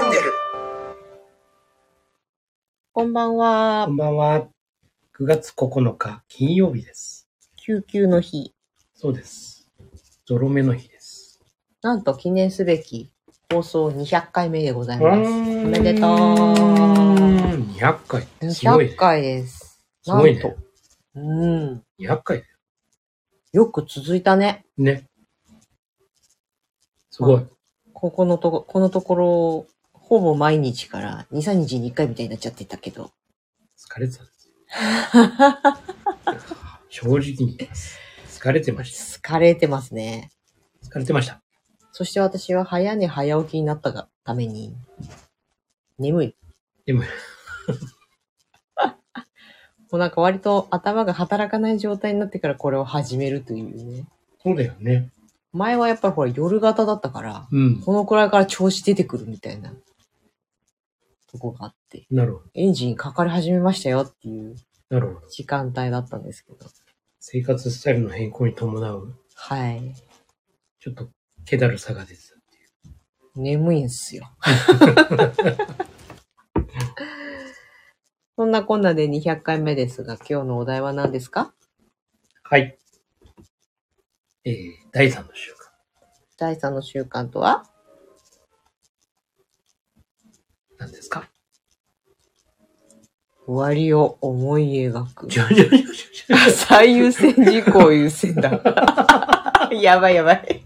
ャンネル。こんばんはこ。んばんは。9月9日、金曜日です。救急の日。そうです。ゾロ目の日です。なんと記念すべき放送200回目でございます。おめでとう。200回。すごいね200。回です。すごいねなんと。うん。200回だよ。よく続いたね。ね。すごい。ここのとこ、このところ、ほぼ毎日から2、3日に1回みたいになっちゃってたけど。疲れてたんですよ。正直に言います。疲れてまし疲れてますね。た。疲れてました。そして私は早寝早起きになったがために、眠い。でも、もうなんか割と頭が働かない状態になってからこれを始めるというね。そうだよね。前はやっぱりほら夜型だったから、うん。このくらいから調子出てくるみたいなとこがあって、なるほど。エンジンかかり始めましたよっていうなるほど。時間帯だったんですけど。生活スタイルの変更に伴う、はい。ちょっと、気だるさが出てた。眠いんすよ。そんなこんなで200回目ですが、今日のお題は何ですか？はい。えー、第3の習慣。第3の習慣とは？何ですか？終わりを思い描く。最優先事項優先だ。やばいやばい。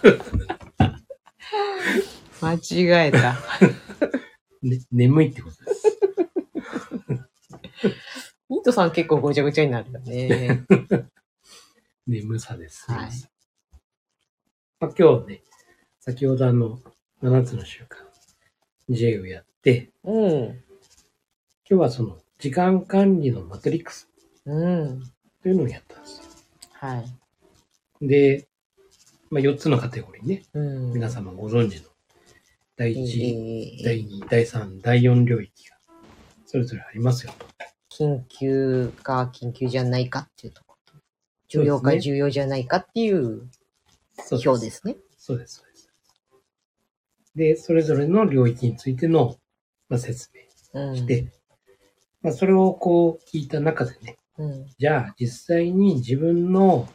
間違えた。ね、眠いってことです。ミートさん結構ごちゃごちゃになるよね。眠さです。はいまあ、今日ね、先ほどあの、7つの習慣、J をやって、うん。今日はその、時間管理のマトリックスうん。というのをやったんですよ。はい。で、まあ、4つのカテゴリーね、うん。皆様ご存知の、第え1、ー第2、第3、第4領域が、それぞれありますよと。緊急か緊急じゃないかっていうところ重要か重要じゃないかっていうそう表ですね。そうです、そうでそれぞれの領域についての、まあ、説明うん。して、まあ、それをこう聞いた中でね、うん。じゃあ実際に自分の、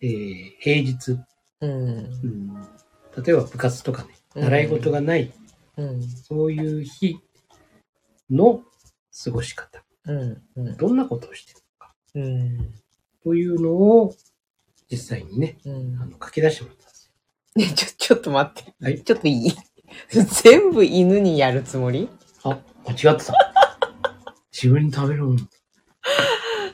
えー平日、うん。うん、例えば部活とかね、うん習い事がない、うん。そういう日の過ごし方、うん。うん。どんなことをしてるのか、うん。というのを実際にね、うんあの書き出してもらった。ね、ちょ、ちょっと待って。はいちょっといい？全部犬にやるつもり？あ、間違ってた。自分に食べるもの。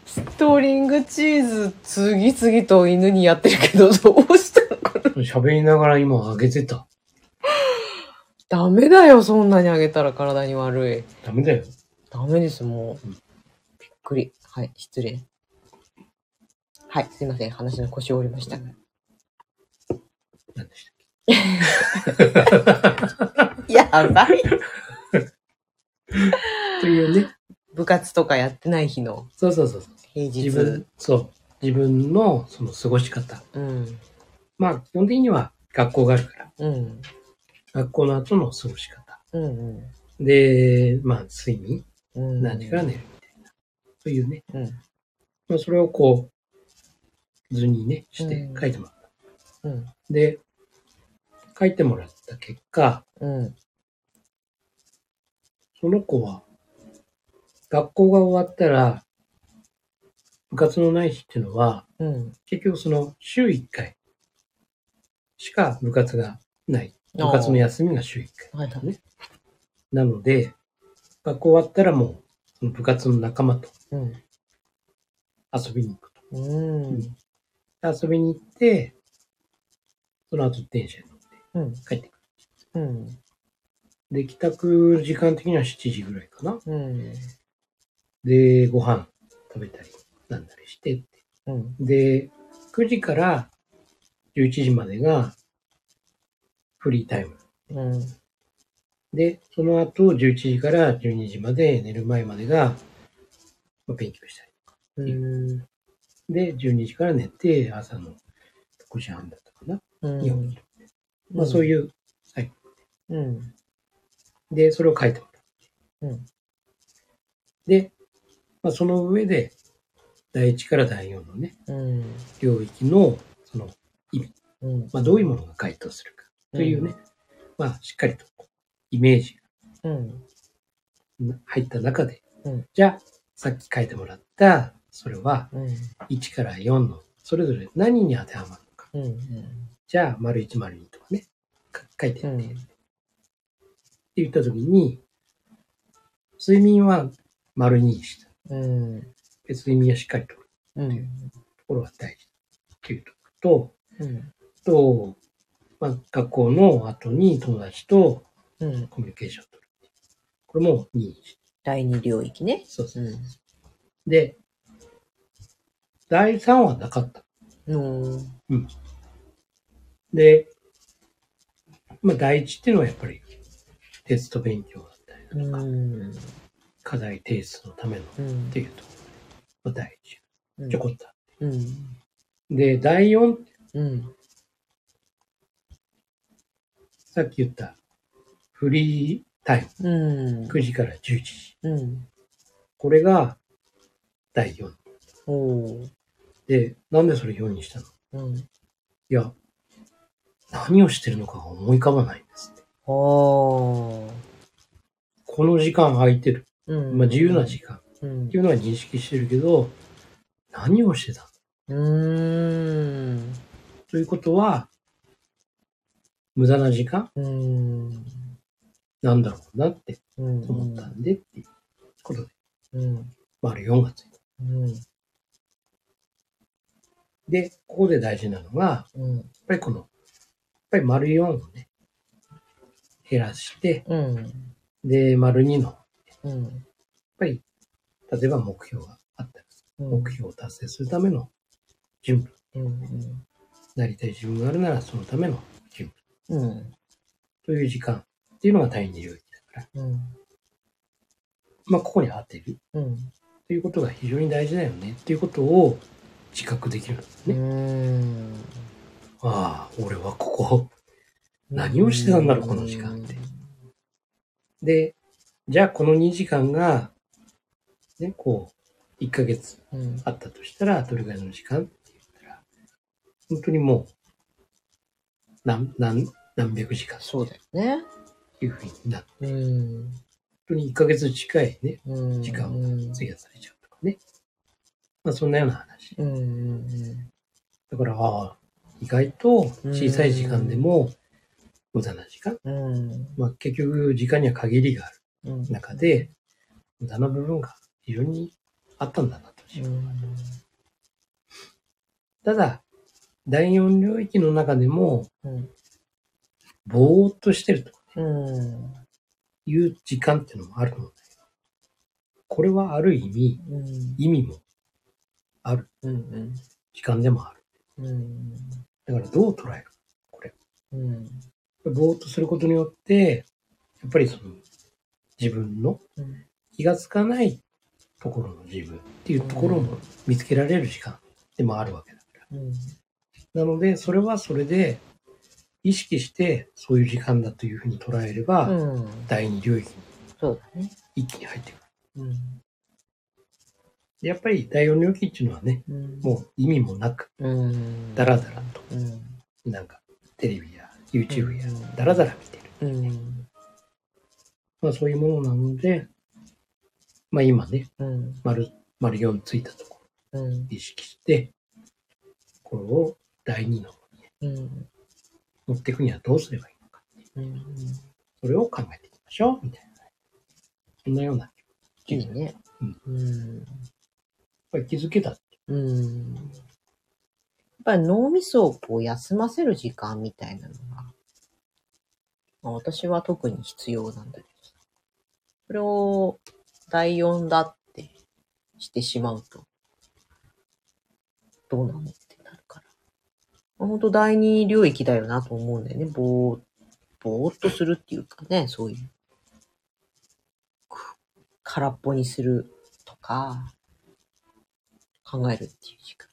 ストリングチーズ次々と犬にやってるけど、どうしたのかな？喋りながら今あげてた。ダメだよ、そんなにあげたら体に悪い。ダメだよ。ダメです、もう。うんびっくり。はい、失礼。はい、すいません。話の腰を折りました。何でしたっやばい。けというね。部活とかやってない日のそうそうそうそう。平日。自分、そう。自分のその過ごし方。うん。まあ、基本的には学校があるから、うん。学校の後の過ごし方。うん。で、まあ、睡眠、うん。何時から寝るみたいな。というね。うん。まあ、それをこう、図にね、してうん書いてもらった。うん。で、書いてもらった結果、うん。その子は、学校が終わったら、部活のない日っていうのは、うん。結局その週1回しか部活がない。部活の休みが週1回。はいはい。なので、学校終わったらもう、部活の仲間とうん。遊びに行くと。うん。遊びに行って、その後電車に乗ってうん。帰ってくる。うん。で、帰宅時間的には7時ぐらいかな。うん。で、ご飯食べたり、なんだりしてって。うん。で、9時から11時までがフリータイム。うん。で、その後11時から12時まで寝る前までが、まあ、勉強したり。うん。で、12時から寝て、朝の6時半だったかな、うん。に起きる。まあそういう、はい。うん。で、それを書いてもらう。うん。で、まあ、その上で、第1から第4のね、うん。領域の、その、うん。まあ、どういうものが該当するかというね、まあ、しっかりとイメージうん。が入った中で、うんじゃあ、さっき書いてもらった、それはうん。1から4の、それぞれ何に当てはまるのか。うん。じゃあ、丸1、丸2とかね、か書いてうん。みて、って言ったときに、睡眠は丸2にした。うん。で睡眠はしっかりとるうん。ところが大事っていうとこうん。ろと、と、まあ、学校の後に友達とうん。コミュニケーションを取る。これも2にした。第二領域ね。そうそうう。ん。で、第3はなかった。ので、まあ、第1っていうのはやっぱりテスト勉強だったりうとか、ん。課題提出のためのっうんて。いうところで、まあ、第うん1、ちょこっとあっうん。て。で、第4、うん。さっき言ったフリータイうんム、。9時から11時。うん。これが第4。おー。で、なんでそれ4にしたの？うん。いや、何をしてるのかが思い浮かばないんですって。あー。この時間空いてる。うん。まあ、自由な時間っうんていうのは認識してるけど、何をしてたの？うーん。ということは、無駄な時間？うん。なんだろうなってうん。思ったんでっていうことで、うん。丸4がついた。うん。で、ここで大事なのが、うん。やっぱりこの、ぱり丸4をね、減らして、うん。で、丸2の、やっうん。ぱり、例えば目標があったら、うん。目標を達成するための準備、うん。なりたい自分があるならそのための準備うん。という時間っていうのが第二領域だから、うん。まあ、ここに当てるうん。ということが非常に大事だよねっていうことを自覚できるんですうね。俺はここ。何をしてたんだろうこの時間ってで、じゃあこの2時間が、ね、こう、1ヶ月うん。あったとしたら、どれぐらいの時間って言ったら、本当にもう、何、何、何百時間そうだよね。というふうになって、本うん。当に1ヶ月近いね、うん。時間を費やされちゃうとかね。まあそんなような話。だから、ああ、意外と小さい時間でも無駄な時間。うん。まあ結局時間には限りがあるうん。中で、無駄な部分が非常にあったんだなと。うん。ただ、第四領域の中でも、うん。ぼーっとしてるとうん。いう時間っていうのもあるので、これはある意味、うん。意味もあるうん。時間でもある。うん。だからどう捉える？これ。うん。ぼーっとすることによって、やっぱりその自分のうん。気がつかないところの自分っていうところも見つけられる時間でもあるわけだから。うん。なので、それはそれで意識してそういう時間だというふうに捉えれば、うん。第二領域にそうだね。一気に入ってくる。うん。でやっぱり第四領域っていうのはね、うん。もう意味もなく、うん。ダラダラと、うん。なんかテレビや YouTube やうんダラダラ見てる。うん。まあそういうものなので、まあ今ね、うん。丸、丸4ついたところうん。意識して、これを第2の方にねうん。持っていくにはどうすればいいのか。うん。それを考えていきましょう、みたいな。そんなような。いいね。うん。やっっぱり気づけた。うん。やっぱり脳みそをこう休ませる時間みたいなのが、まあ、私は特に必要なんだけど。それを第4だってしてしまうと、どうなのってなるから。まあ本当第二領域だよなと思うんだよね。ぼー、ぼーっとするっていうかね、そういう。空っぽにするとか、考えるっていう時間。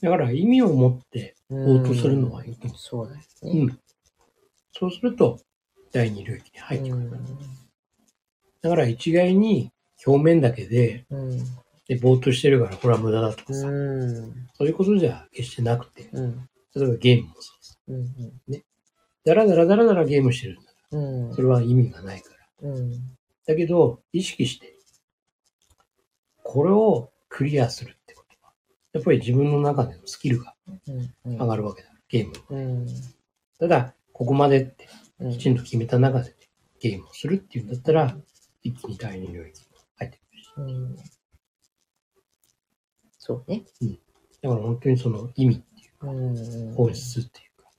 だから意味を持ってうん応答するのはいいと思そうだよう。ね。うん。そうすると、第二領域に入ってくる。うん。だから一概に表面だけで、うん。で、ぼーっとしてるからこれは無駄だとかさ、うん。そういうことじゃ決してなくて、うん。例えばゲームもそうさ。うん。だらだらだらだらゲームしてるんだ。うん。それは意味がないから。うん。だけど、意識して、これをクリアするってことは、やっぱり自分の中でのスキルがうん。上がるわけだ。ゲーム。うん。ただ、ここまでってうん。きちんと決めた中で、ね、ゲームをするっていうんだったら、一気に第二領域に入ってくるし。うん。そうね。だから本当にその意味っていうか、うん。本質っていうか、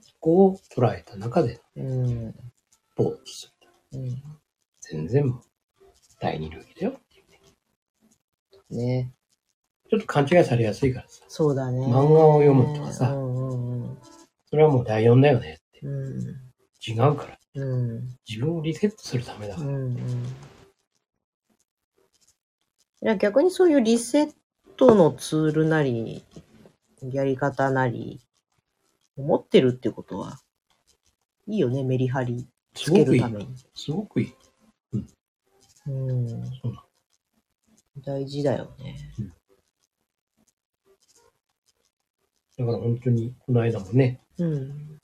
そこを捉えた中で、うん。ぼーっとする。うん。全然もう、第二領域だよね。ね。ちょっと勘違いされやすいからさ、そうだね。漫画を読むとかさうんうんうん。それはもう第四だよねって。うん。違うから。うん。自分をリセットするためだから。うんうん。いや、逆にそういうリセットのツールなり、やり方なり、持ってるってことは、いいよね、メリハリつけすごくいいるた。めに。すごくいい。うん。そうなの大事だよね。だから本当に、この間もね、うん。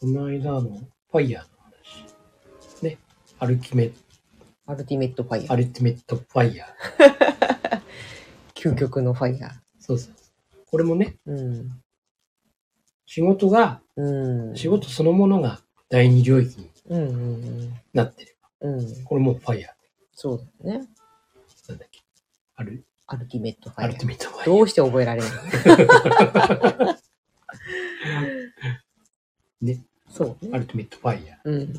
この間のファイヤーの話。ね。アルティメ、 ultimate FIRE。ultimate FIRE。究極の FIRE そうそうそう。これもね、ー。うん。仕事が、うん。仕事そのものが第二領域にうんうんなってれうん。うん。ば、これも FIRE そうだよね。ー。なんだっけ？アル、 ultimate FIRE ultimate FIRE。どうして覚えられるの？ね。そうね。アルティメットファイヤうん。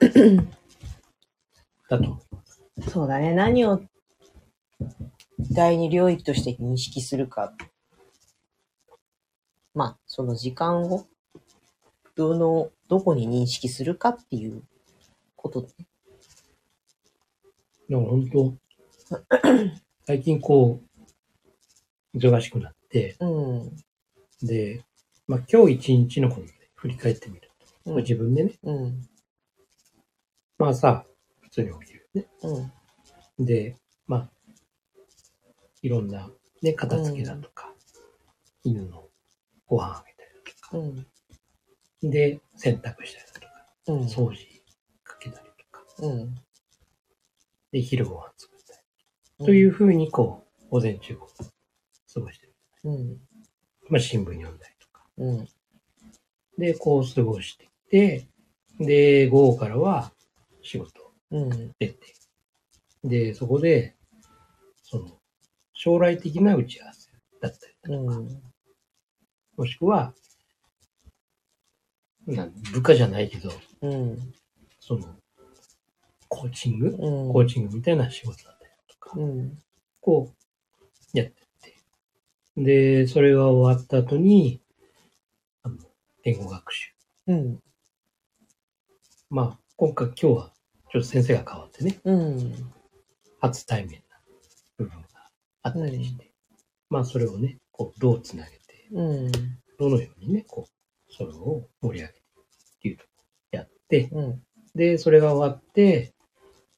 ーだと。そうだね。何を第二領域として認識するか。まあ、その時間を、どの、どこに認識するかっていうことで。でも本当、最近こう、忙しくなって、うん。で、まあ今日一日のことで振り返ってみると、うん。自分でね、うん。まあさ、普通に起きるよね。うん。で、まあ、いろんなね、片付けだとか、犬のご飯あげたりだとか、うん。で、洗濯したりだとか、うん。掃除かけたりとか、うん。で、昼ご飯作ったり、というふうにこう、午前中を過ごしてる。うん。まあ新聞読んだりとか。うん。で、こう過ごしてて、で、午後からは仕事うん。出て、で、そこで、その、将来的な打ち合わせだったりだとか、うん。もしくは、なん部下じゃないけど、うん。その、コーチング、うん。コーチングみたいな仕事だうん。こう、やって。で、それが終わった後に、あの、言語学習。うん。まあ、今回、今日は、ちょっと先生が変わってね、うん。初対面な部分があったりして、まあそれをね、こうどうつなげて、うん。どのようにね、こう、それを盛り上げてっていうとこやって、うん。で、それが終わって、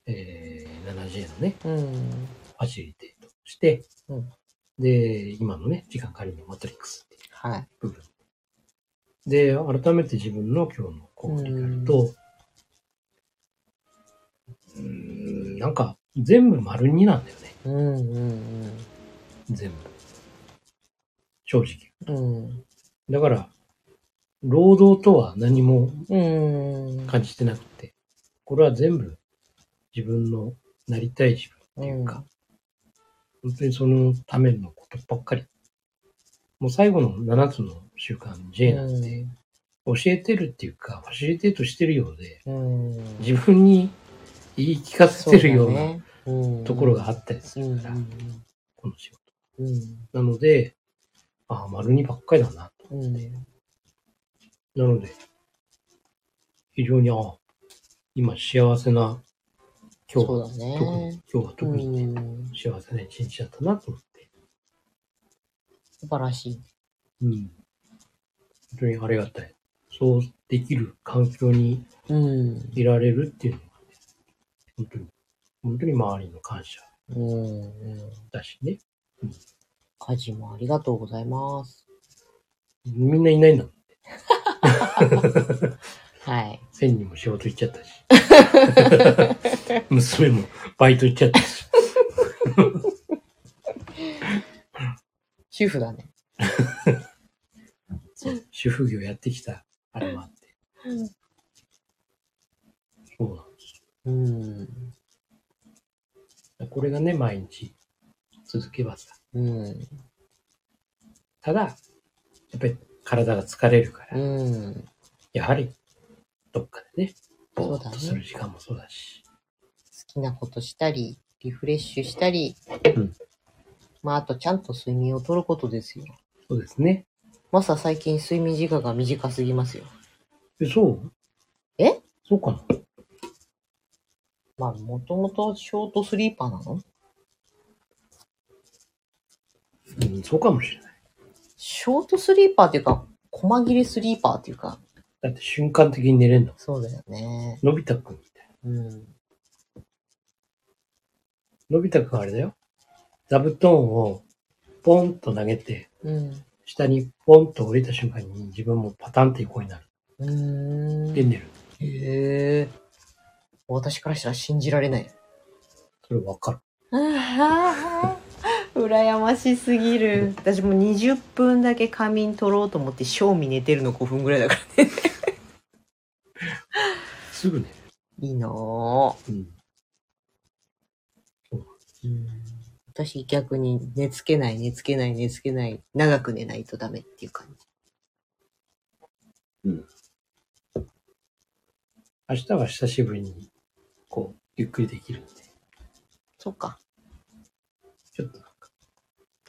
えー、7J のね、うん。ファシリテートして、うんで、今のね、時間管理のマトリックスっていうはい。部分。で、改めて自分の今日のこう振り返ると、うーん、なんか全部丸2なんだよね。うん。うん。全部。正直。うん。だから、労働とは何もうん。感じてなくて、これは全部自分のなりたい自分っていうか、本当にそのためのことばっかり。もう最後の7つの習慣 J なんて、教えてるっていうか、ファシリテートしてるようで、うん。自分に言い聞かせてるようななところがあったりすうん。るから、この仕事。うん。なので、ああ、丸にばっかりだなと。うん。なので、非常に、ああ、今幸せな、今日は、ね。特に、今日は特にね、うん幸せな一日だったなと思って、素晴らしい。うん。本当にありがたい。そうできる環境にうん。いられるっていうのがね、本当に、本当に周りの感謝うん。うん。だしね。家事もありがとうございます。みんないないんだもん。はい。千人も仕事行っちゃったし。娘もバイト行っちゃったし。主婦だね。そう主婦業やってきた、あれもあって。そうなんですうん。よ。これがね、毎日続けばさ。うん。ただ、やっぱり体が疲れるから、うん。やはり、どっかでね、ぼーっとそうだねする時間もそうだし。好きなことしたり、リフレッシュしたり、うんまあ、あとちゃんと睡眠をとることですよ。そうですね。マサ最近睡眠時間が短すぎますよ。え、そう？え？そうかな？まあ、もともとショートスリーパーなの？うん、そうかもしれない。ショートスリーパーっていうか、細切れスリーパーっていうか、だって瞬間的に寝れんの。そうだよね。のび太くんみたいうん。な。のび太くんあれだよ。座布団をポンと投げて、うん。下にポンと降りた瞬間に自分もパタンって横になる。うーん。で寝る。へえ。私からしたら信じられない。それわかる。ああ、羨ましすぎる。私もう20分だけ仮眠取ろうと思って、正味寝てるの5分ぐらいだからね。すぐ寝る。いいなぁ。うん。うん私逆に寝つけない、寝つけない、寝つけない、長く寝ないとダメっていう感じ。明日は久しぶりに、こう、ゆっくりできるんで、そっか。ちょっと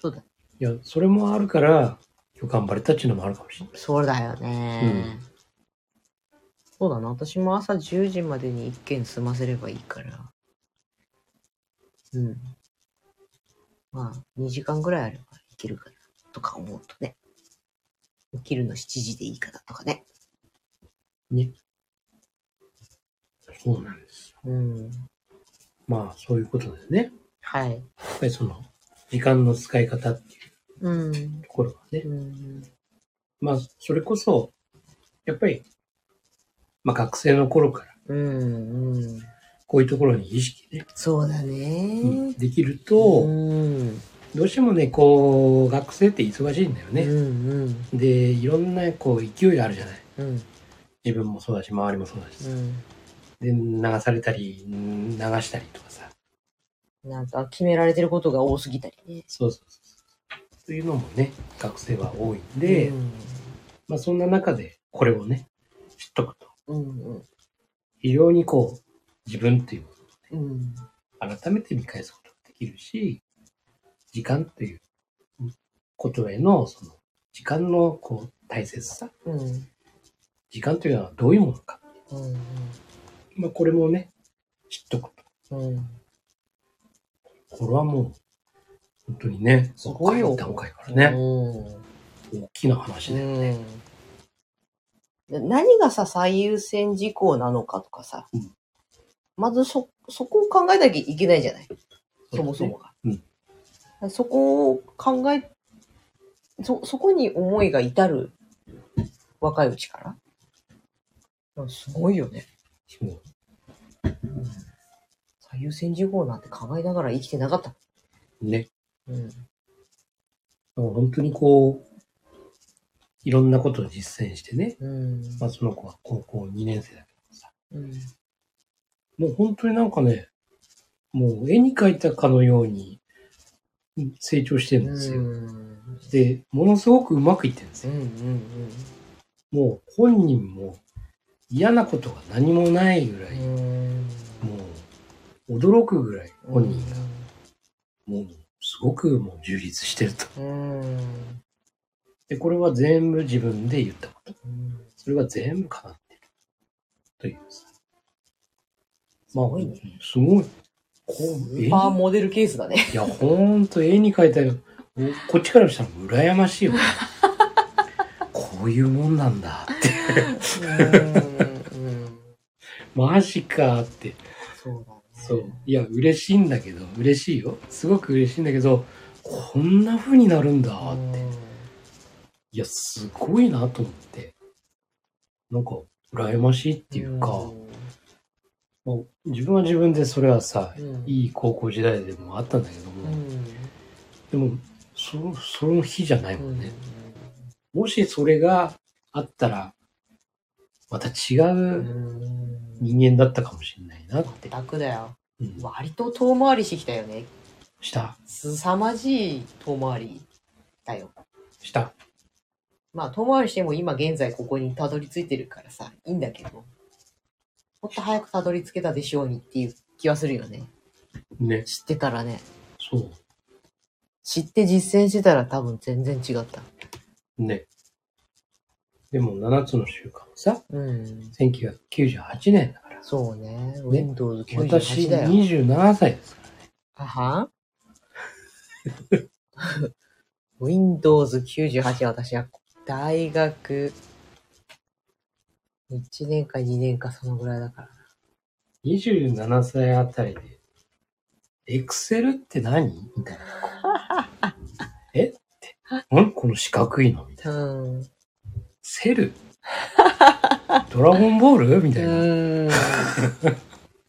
そうだ。いや、それもあるから、今日頑張れたっていうのもあるかもしれない。そうだよね、そうだな。私も朝10時までに一件済ませればいいから。うん。まあ、2時間ぐらいあればいけるかな。とか思うとね。起きるの7時でいいかなとかね。ね。そうなんですよ。うん。まあ、そういうことですね。はい。やっぱりその、時間の使い方っていううん。ところはね。うん。まあ、それこそ、やっぱり、まあ学生の頃から、うん。うん。こういうところに意識ね、そうだうんね。できると、うん。どうしてもね、こう、学生って忙しいんだよね。うん。うん。で、いろんな、こう、勢いあるじゃない。うん。自分もそうだし、周りもそうだし。うん。で、流されたり、うん流したりとかさ。なんか決められてることが多すぎたりね。そうそうそう。というのもね、学生は多いんで、うん。まあそんな中で、これをね、知っとくと、うん。うん。非常にこう、自分っていうものうん。を改めて見返すことができるし、時間ということへの、その、時間のこう、大切さ。うん。時間というのはどういうものか。うん。まあこれもね、知っとくと。うん。これはもう、本当にね、すごいよ段階からね、うん。大きな話だよね。うん。何がさ、最優先事項なのかとかさ、うんまずそ、そこを考えなきゃいけないじゃないそもそもが。うんそこを考え、そ、そこに思いが至る若いうちから。すごいよね。最優先事項なんて考えながら生きてなかった。ね。うん。本当にこう、いろんなことを実践してね。うん。まあその子は高校2年生だけどさ。うん。もう本当になんかね、もう絵に描いたかのようにうん成長してるんですよ。うん。で、ものすごくうまくいってるんですうん。うよ。ん。もう本人も嫌なことが何もないぐらい、うん。もう驚くぐらい本人が、もうすごくもう充実してると。うん。で、これは全部自分で言ったこと。うん。それが全部叶ってる。というさ。すごいね。すごい。こスう、ーパーモデルケースだね。いや、ほんと絵に描いたよ。こっちからしたら羨ましいよね。こういうもんなんだって。うん。マジかって。そうだね。そう。いや、嬉しいんだけど、嬉しいよ。すごく嬉しいんだけど、こんな風になるんだって。いや、すごいなと思って。なんか、羨ましいっていうか、もう自分は自分でそれはさ、うんいい高校時代でもあったんだけどうも、ん。でも、そその日じゃないもうんんね。もしそれがあったら、また違う。うん人間だったかもしれないなって。楽だよ。うん、割と遠回りしてきたよね。した、凄まじい遠回りだよ。した。まあ遠回りしても今現在ここにたどり着いてるからさ、いいんだけど。もっと早くたどり着けたでしょうにっていう気はするよね。ね、知ってたらね。そ知って実践してたら多分全然違った。う。ね。でも、7つの習慣はさ、うん。1998年だから。そうね。ね Windows 私、98だよ。27歳ですからね。あは Windows 98私は大学1年か2年かそのぐらいだから。27歳あたりで、エクセルって何？みたいな。え？って。んこの四角いの？みたいな。うん。セル ドラゴンボール？みたいな。うん。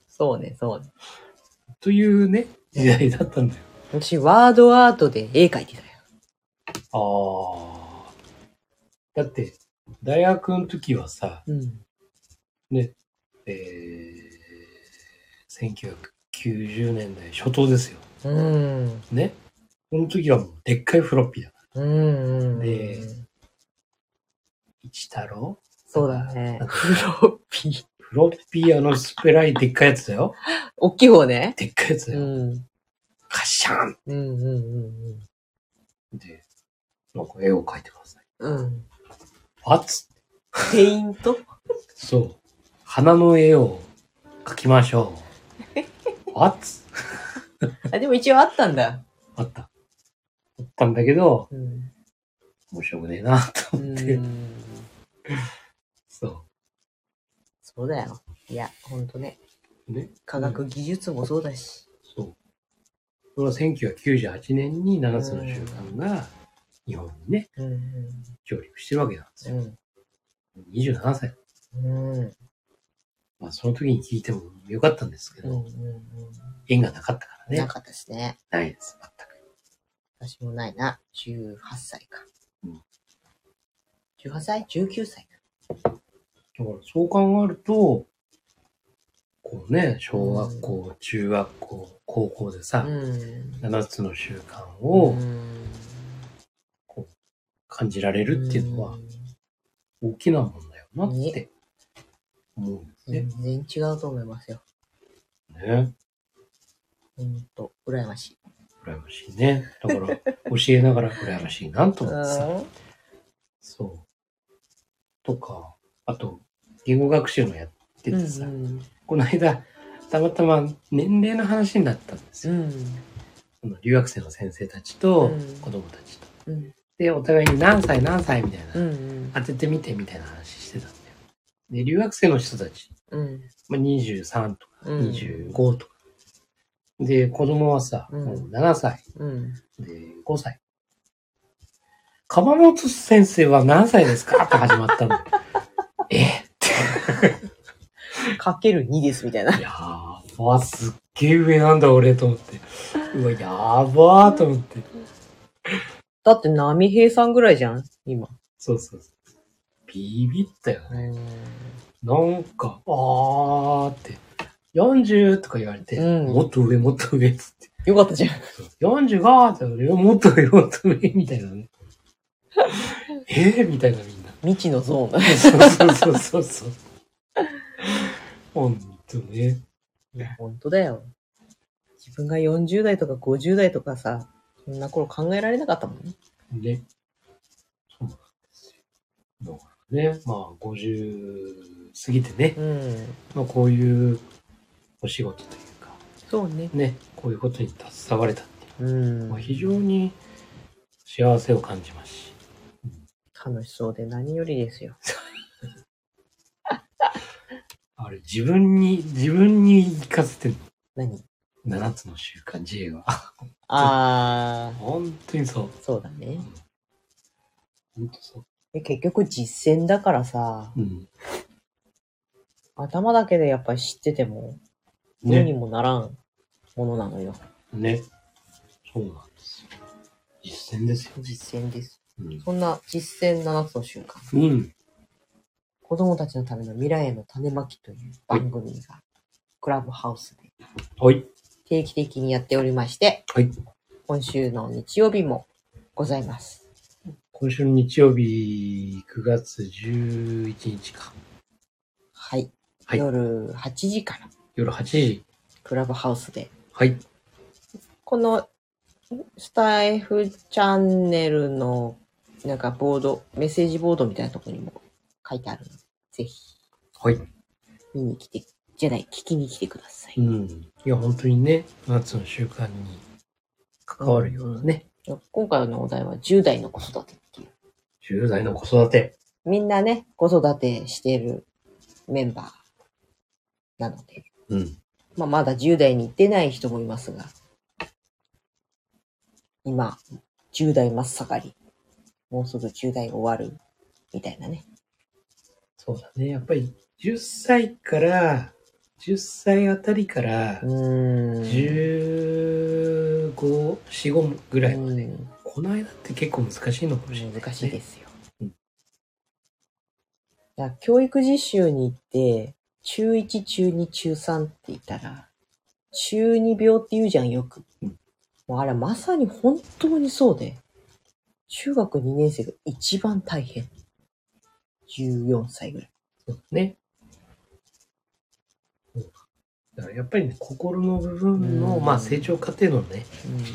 そうね、そうね。というね、時代だったんだよ。私、ワードアートで絵描いてたよ。ああ。だって、大学の時はさ、うん。ね、えー、1990年代初頭ですよ。うん。ね。この時はもうでっかいフロッピーだから。うん。で一太郎そうだねフロッピー。フロッピーあのスペライでっかいやつだよ。大きい方ね。でっかいやつだよ。うん。カシャンうんうんうんで、なんか絵を描いてください。うん。うん。あっつって。ペイント？そう。花の絵を描きましょう。あっつあ、でも一応あったんだ。あった。あったんだけど、うん。面白くねえなとう思って。ん。そそうだよ。いや、ほんとね。う。ね。科学技術もそうだし。そう。それは1998年に7つの習慣が日本にね、うん。上陸してるわけなんですよ。うん。27歳。うん。うん。まあその時に聞いてもよかったんですけうん。ど、うん。縁がなかったからね。なかったですね。ないです、全く。私もないな。18歳か。うん18歳 ?19 歳か。だからそう考えると、こうね、小学校、中学校、高校でさ、うん。7つの習慣をうん感じられるっていうのは大きなもんだよなって思うんですね全。然違うと思いますよ。ね。ほんと、羨ましい。羨ましいね。だから、教えながら羨ましいなと思ってさ。そう。とか、あと、言語学習のやっててさ、うんこの間、たまたま年齢の話になったんですよ。うん。その留学生の先生たちとうん子供たちと。うん。で、お互いに何歳何歳みたいな、うん。当ててみてみたいな話してたんだよ。で、留学生の人たち、うん。まあ、23とかうん25とか。で、子供はさ、うんもう7歳うん。で5歳。鎌本先生は何歳ですか？って始まったんだよ。え？かける2ですみたいな。いやーば、すっげえ上なんだ俺と思って。うわ、やばーと思って。だって、波平さんぐらいじゃん今。そうそうそう。ビビったよね。うなんか、あーって、40とか言われて、うんもっと上、もっと上っつって。ん。よかったじゃん。45って言われて、もっと上、もっと上みたいなね。えー、みたいなみんな。未知のゾーンそうそうそうそう。ほんとね。いや、本当だよ。自分が40代とか50代とかさ、そんな頃考えられなかったもんね。ね。そうなんですよ。だからね、まあ、50過ぎてね、うん。まあ、こういうお仕事というか、そうね。ね、こういうことに携われたっていううんのは、非常に幸せを感じますし、楽しそうで何よりですよ。自分に、自分に言い聞かせてんの？何？7つの習慣 J は。あ 本当にそう。ー、そうだね。本当そう。で結局実践だからさ、うん。頭だけでやっぱり知ってても、どうにね。もならんものなのよ。ね。そうなんですよ。実践ですよ。実践です。うん。そんな実践7つの習慣。うん。子供たちのための未来への種まきという番組が、クラブハウスではい。定期的にやっておりまして、はい。今週の日曜日もございます。今週の日曜日、9月11日か。はい。はい夜8時から夜8時。クラブハウスで、はい。このスタイフチャンネルのなんかボード、メッセージボードみたいなところにも書いてあるので、ぜひはい。見に来て、じゃない、聞きに来てください。うん。いや、本当にね、7つの習慣に関わるようなね、今回のお題は10代の子育てっていう。10代の子育て。みんなね、子育てしてるメンバーなので、うん。まあ、まだ10代に行ってない人もいますが、今、10代真っ盛り、もうすぐ10代終わる、みたいなね。そうだね。やっぱり10歳から、10歳あたりからう、ーん。15、4、5ぐらいまで。うんこの間って結構難しいのかもしれない、ね。難しいですよ。うんだ教育実習に行って、中1、中2、中3って言ったら、中2病って言うじゃん、よく。うんもうあれまさに本当にそうで、中学2年生が一番大変。14歳ぐらい。そうだね。うんだからやっぱりね、心の部分の、うんまあ成長過程のね、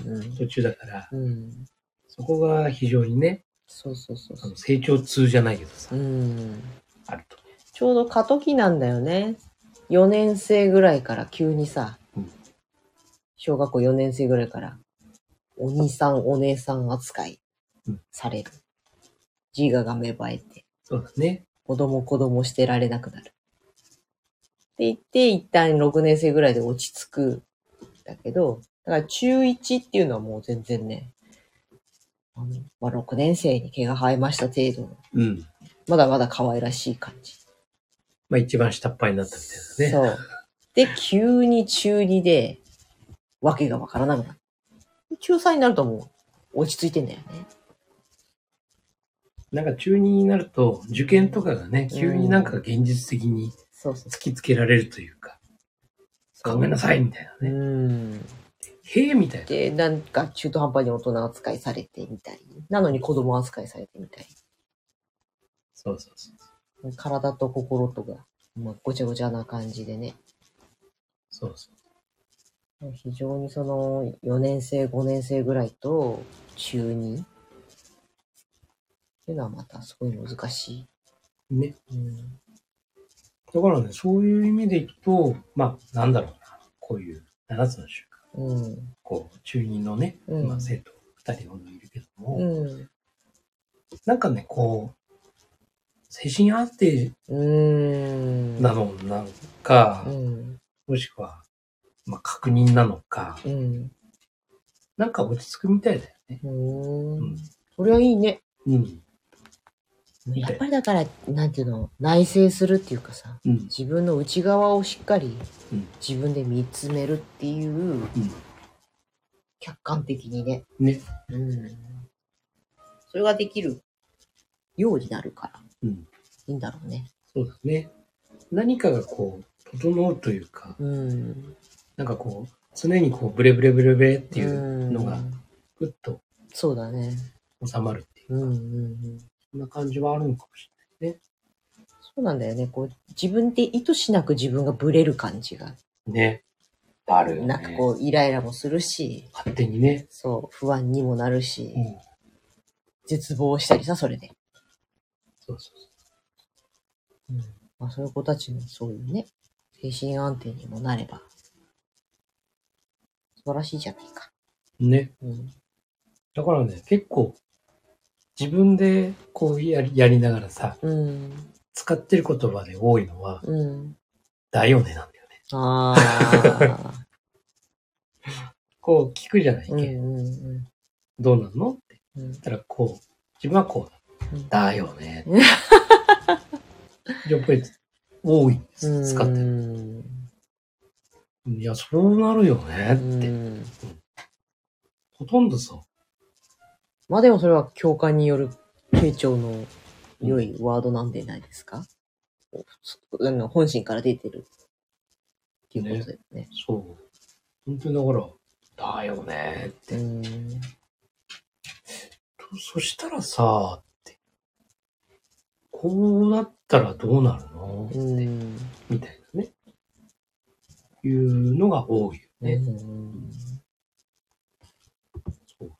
うん途中だから、うん。うん。そこが非常にね、そうそうそうそうあの。成長痛じゃないけどさ、うん。あると。ちょうど過渡期なんだよね。4年生ぐらいから急にさ、うん小学校4年生ぐらいから、お兄さんお姉さん扱いうんされる。自我が芽生えて、そうだね。子供子供してられなくなる。って言って、一旦6年生ぐらいで落ち着くんだけど、だから中1っていうのはもう全然ね、あのまあ、6年生に毛が生えました程度の、うん。まだまだ可愛らしい感じ。まあ一番下っ端になったみたいなね。そう。で、急に中2で、わけがわからなくなる。中3になるともう、落ち着いてんだよね。なんか中2になると、受験とかがね、急になんか現実的に突きつけられるというか。考えなさいみたいなうね。ん。へえみたいな。で、なんか中途半端に大人扱いされてみたり、なのに子供扱いされてみたり、そうそうそう。体と心とが、まあ、ごちゃごちゃな感じでね。そうそう。非常にその4年生、5年生ぐらいと中2っていうのはまたすごい難しい。ね。うんだからね、そういう意味でいくと、まあ、なんだろうな。こういう7つの習慣。うん。こう、中2のね、うんまあ、生徒2人ほどいるけども、うん。なんかね、こう、精神安定。なのなんか、うん。もしくは、まあ、確認なのか、うん。なんか落ち着くみたいだよね。うん。それはいいね。うん。やっぱりだから、なんていうの、内省するっていうかさ、うん。自分の内側をしっかりうん自分で見つめるっていう、うん。客観的にね。ね。うん。それができるようになるから、うん。いいんだろうね。そうだね。何かがこう、整うというか、うん。なんかこう、常にこう、ブレブレブレブレっていうのがう、んぐっとそうだね。収まるっていう、うんうんうん。そんな感じはあるのかもしそうなんだよね。こう、自分で意図しなく自分がブレる感じが、れない。ね。あるよね。なんかこう、イライラもするし、勝手にね。そう、不安にもなるし、うん。絶望したりさ、それで。そうそううん。まあ、そういう子たちのそういうね、精神安定にもなれば、素晴らしいじゃないか。ね。うん。だからね、結構、自分でこうやりやりながらさ、うん。使ってる言葉で多いのは、うん。だよねなんだよね。ああ。こう聞くじゃない、うんうんうんどうなんの？ってうん言ったら、こう、自分はこううんだ。だよね。やっぱり多いんです。使ってる。うんいや、そうなるよねって。うんほとんどさ、まあでもそれは共感による傾聴の良いワードなんでないですか、あの本心から出てるっていうことだよね。そう。本当にだから、だよねって。うんとそしたらさ、って。こうだったらどうなるの？うんみたいなね。いうのが多いよね。うんそうまあ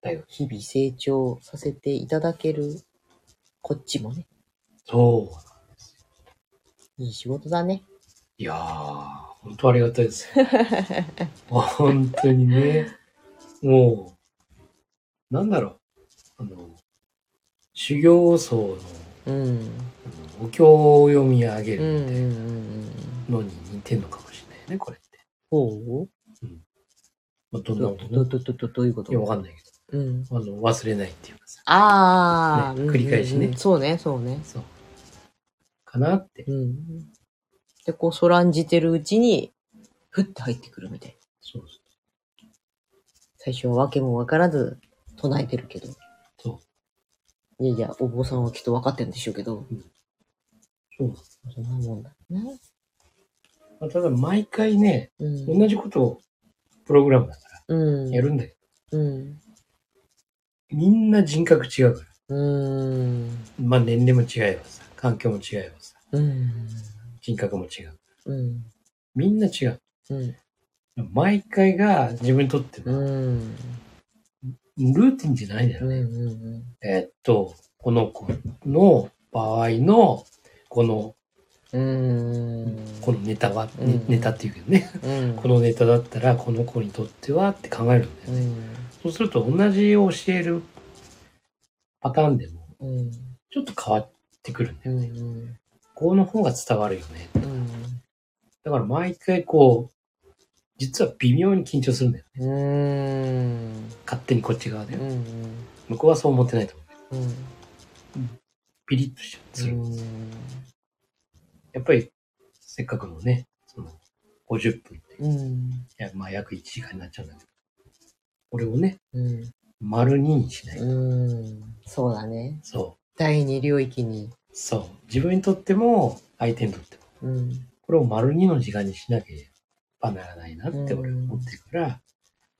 だよ。日々成長させていただけるこっちもね、そう。いい仕事だね。いやー、本当ありがたいですよ。本当にね。もう、なんだろう。あの、修行僧のうん。お経を読み上げるのに似てんのかもしれないね、これって。ほうまあ、どど、ど、ど、ど、どどういうこと？いや、わかんないけうん。ど。あの、忘れないっていうかさ。ああ、ね繰り返しねうんうんうんそうね、そうね。そう。かなって。うん。で、こう、そらんじてるうちに、ふって入ってくるみたいな。そう最初はわけもわからず唱えてるけど。そう。いやいや、お坊さんはきっとわかってるんでしょうけど。そう。そんなもんだね。まあ、ただ、毎回ね、うん。同じことを、プログラムだから、うん。やるんだけど、うん。みんな人格違うから。うん。まあ、年齢も違えばさ、環境も違えばさ、うん。人格も違う。うん。みんな違う。うん。毎回が自分にとってうのん。ルーティンじゃないんだようん。ね。うん。えーっと、この子の場合の、この、うん。このネタは、うんねネタっていうけどね、うん。このネタだったら、この子にとってはって考えるんだよね。うん。そうすると、同じ教えるパターンでも、うん。ちょっと変わってくるんだうよね。ん。この方が伝わるよね。うん。だから毎回こう、実は微妙に緊張するんだよね。うん。勝手にこっち側で。うん。向こうはそう思ってないと思う。うん。ピリッとしちゃうする。うん。やっぱり、せっかくのね、その、50分って、いうん。や、まあ約1時間になっちゃうんだけど、これをね、うん。丸2にしないと。うん。そうだね。そ第二領域に。う。そう。自分にとっても、相手にとっても。うん。これを丸2の時間にしなければならないなって俺は思ってるから、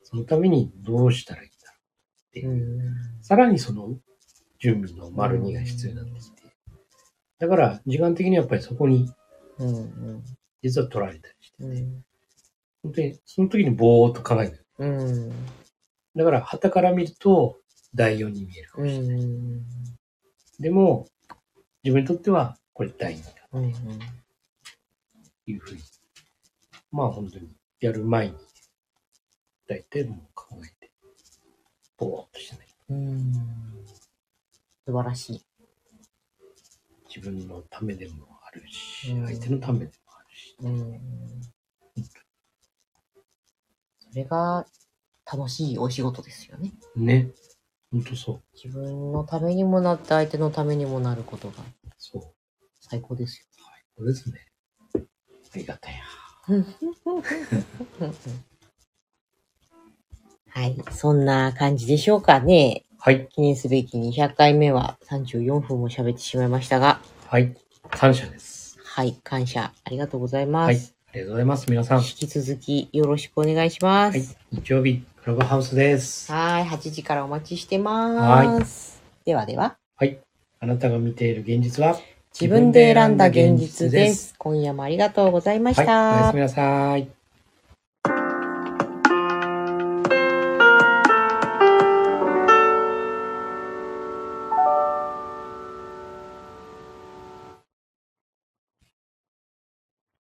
そのためにどうしたらいいんだろうっていう。うん。さらにその準備の丸2が必要になってきて。だから、時間的にやっぱりそこにうん。実は取られたりしてて、うん。本当にその時にぼーっと考える。うん。だから、旗から見ると、第4に見えるかうもしれない。ん。でも、自分にとっては、これ第2だうん。というふうに。まあ本当に、やる前に、大体もう考えて、ぼーっとしてない。うん。素晴らしい。自分のためでもあるし、うん相手のためでもあるし。うん。それが楽しいお仕事ですよね。ね。ほんとそう。自分のためにもなって相手のためにもなることがそう。最高ですよ。そうですね。ありがたい はい。そんな感じでしょうかね。はい。記念すべき200回目は34分も喋ってしまいましたが、はい。感謝です。はい。感謝。ありがとうございまはい。す。ありがとうございます。皆さん。は引き続きよろしくお願いしまいす。。日曜日、クラブハウスです。はい。8時からお待ちしてます。ではでは、はい。あなたが見ている現実は自分で選んだ現実です。今夜もありがとうございましはい。おやたすみ。なさい。